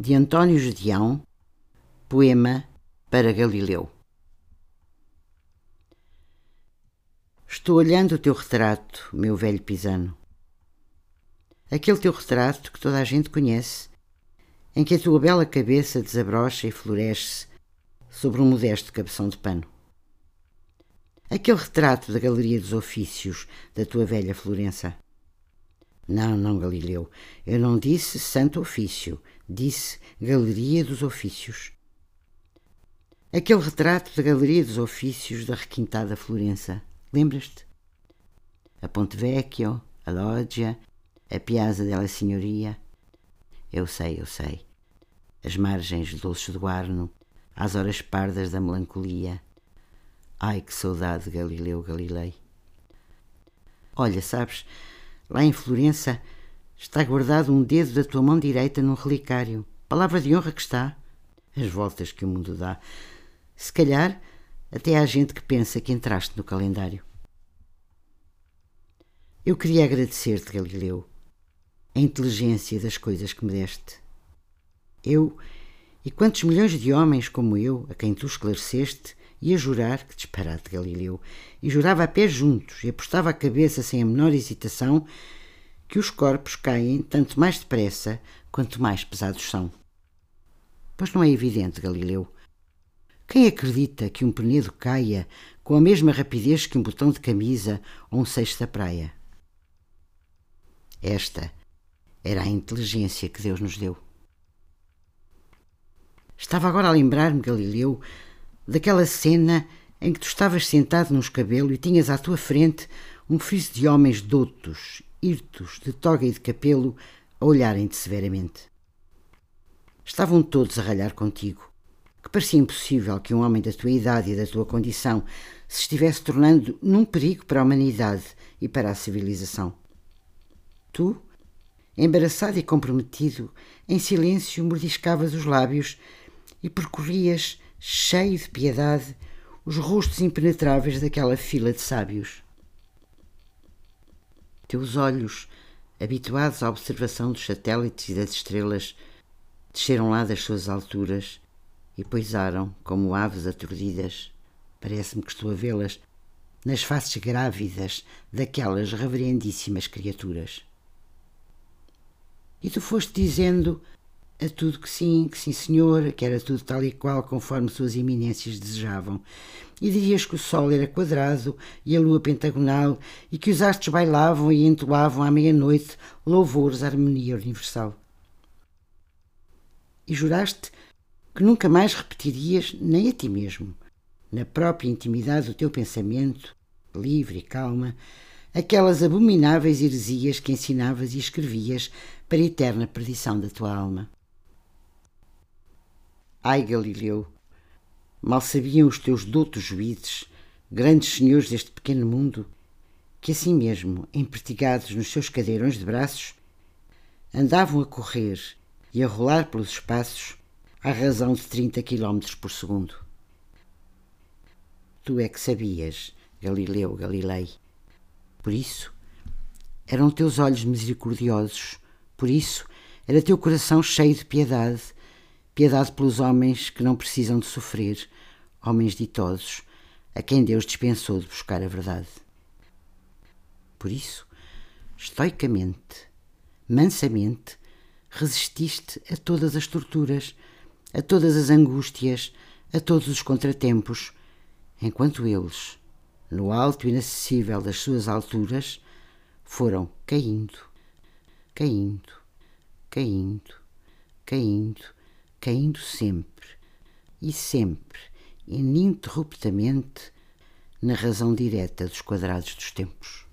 de António Gedeão, poema para Galileu. Estou olhando o teu retrato, meu velho pisano. Aquele teu retrato que toda a gente conhece, em que a tua bela cabeça desabrocha e floresce sobre um modesto cabeção de pano. Aquele retrato da Galeria dos Ofícios da tua velha Florença. Não, não, Galileu, eu não disse Santo Ofício, disse Galeria dos Ofícios. Aquele retrato da Galeria dos Ofícios da requintada Florença, lembras-te? A Ponte Vecchio, a Loggia, a Piazza della Signoria. Eu sei, eu sei. As margens doces do Arno, às horas pardas da melancolia. Ai, que saudade de Galileu Galilei. Olha, sabes, Lá em Florença está guardado um dedo da tua mão direita num relicário. Palavra de honra que está. As voltas que o mundo dá. Se calhar, até há gente que pensa que entraste no calendário. Eu queria agradecer-te, Galileu, a inteligência das coisas que me deste. Eu e quantos milhões de homens como eu, a quem tu esclareceste, ia jurar, que disparate Galileu, e jurava a pé juntos, e apostava a cabeça sem a menor hesitação, que os corpos caem tanto mais depressa quanto mais pesados são. Pois não é evidente, Galileu. Quem acredita que um penedo caia com a mesma rapidez que um botão de camisa ou um seixo da praia? Esta era a inteligência que Deus nos deu. Estava agora a lembrar-me, Galileu, daquela cena em que tu estavas sentado num escabelo e tinhas à tua frente um friso de homens doutos, hirtos, de toga e de capelo, a olharem-te severamente. Estavam todos a ralhar contigo, que parecia impossível que um homem da tua idade e da tua condição se estivesse tornando num perigo para a humanidade e para a civilização. Tu, embaraçado e comprometido, em silêncio mordiscavas os lábios e percorrias cheio de piedade, os rostos impenetráveis daquela fila de sábios. Teus olhos, habituados à observação dos satélites e das estrelas, desceram lá das suas alturas e poisaram como aves aturdidas. Parece-me que estou a vê-las nas faces grávidas daquelas reverendíssimas criaturas. E tu foste dizendo a tudo que sim, que sim, senhor, que era tudo tal e qual conforme suas eminências desejavam. E dirias que o sol era quadrado e a lua pentagonal e que os astros bailavam e entoavam à meia-noite louvores à harmonia universal. E juraste que nunca mais repetirias, nem a ti mesmo, na própria intimidade do teu pensamento, livre e calma, aquelas abomináveis heresias que ensinavas e escrevias para a eterna perdição da tua alma. Ai, Galileu, mal sabiam os teus doutos juízes, grandes senhores deste pequeno mundo, que assim mesmo, empertigados nos seus cadeirões de braços, andavam a correr e a rolar pelos espaços à razão de 30 km por segundo. Tu é que sabias, Galileu Galilei. Por isso, eram teus olhos misericordiosos, por isso, era teu coração cheio de piedade piedade pelos homens que não precisam de sofrer, homens ditosos, a quem Deus dispensou de buscar a verdade. Por isso, estoicamente, mansamente, resististe a todas as torturas, a todas as angústias, a todos os contratempos, enquanto eles, no alto inacessível das suas alturas, foram caindo, caindo, caindo, caindo caindo sempre e sempre, ininterruptamente, na razão direta dos quadrados dos tempos.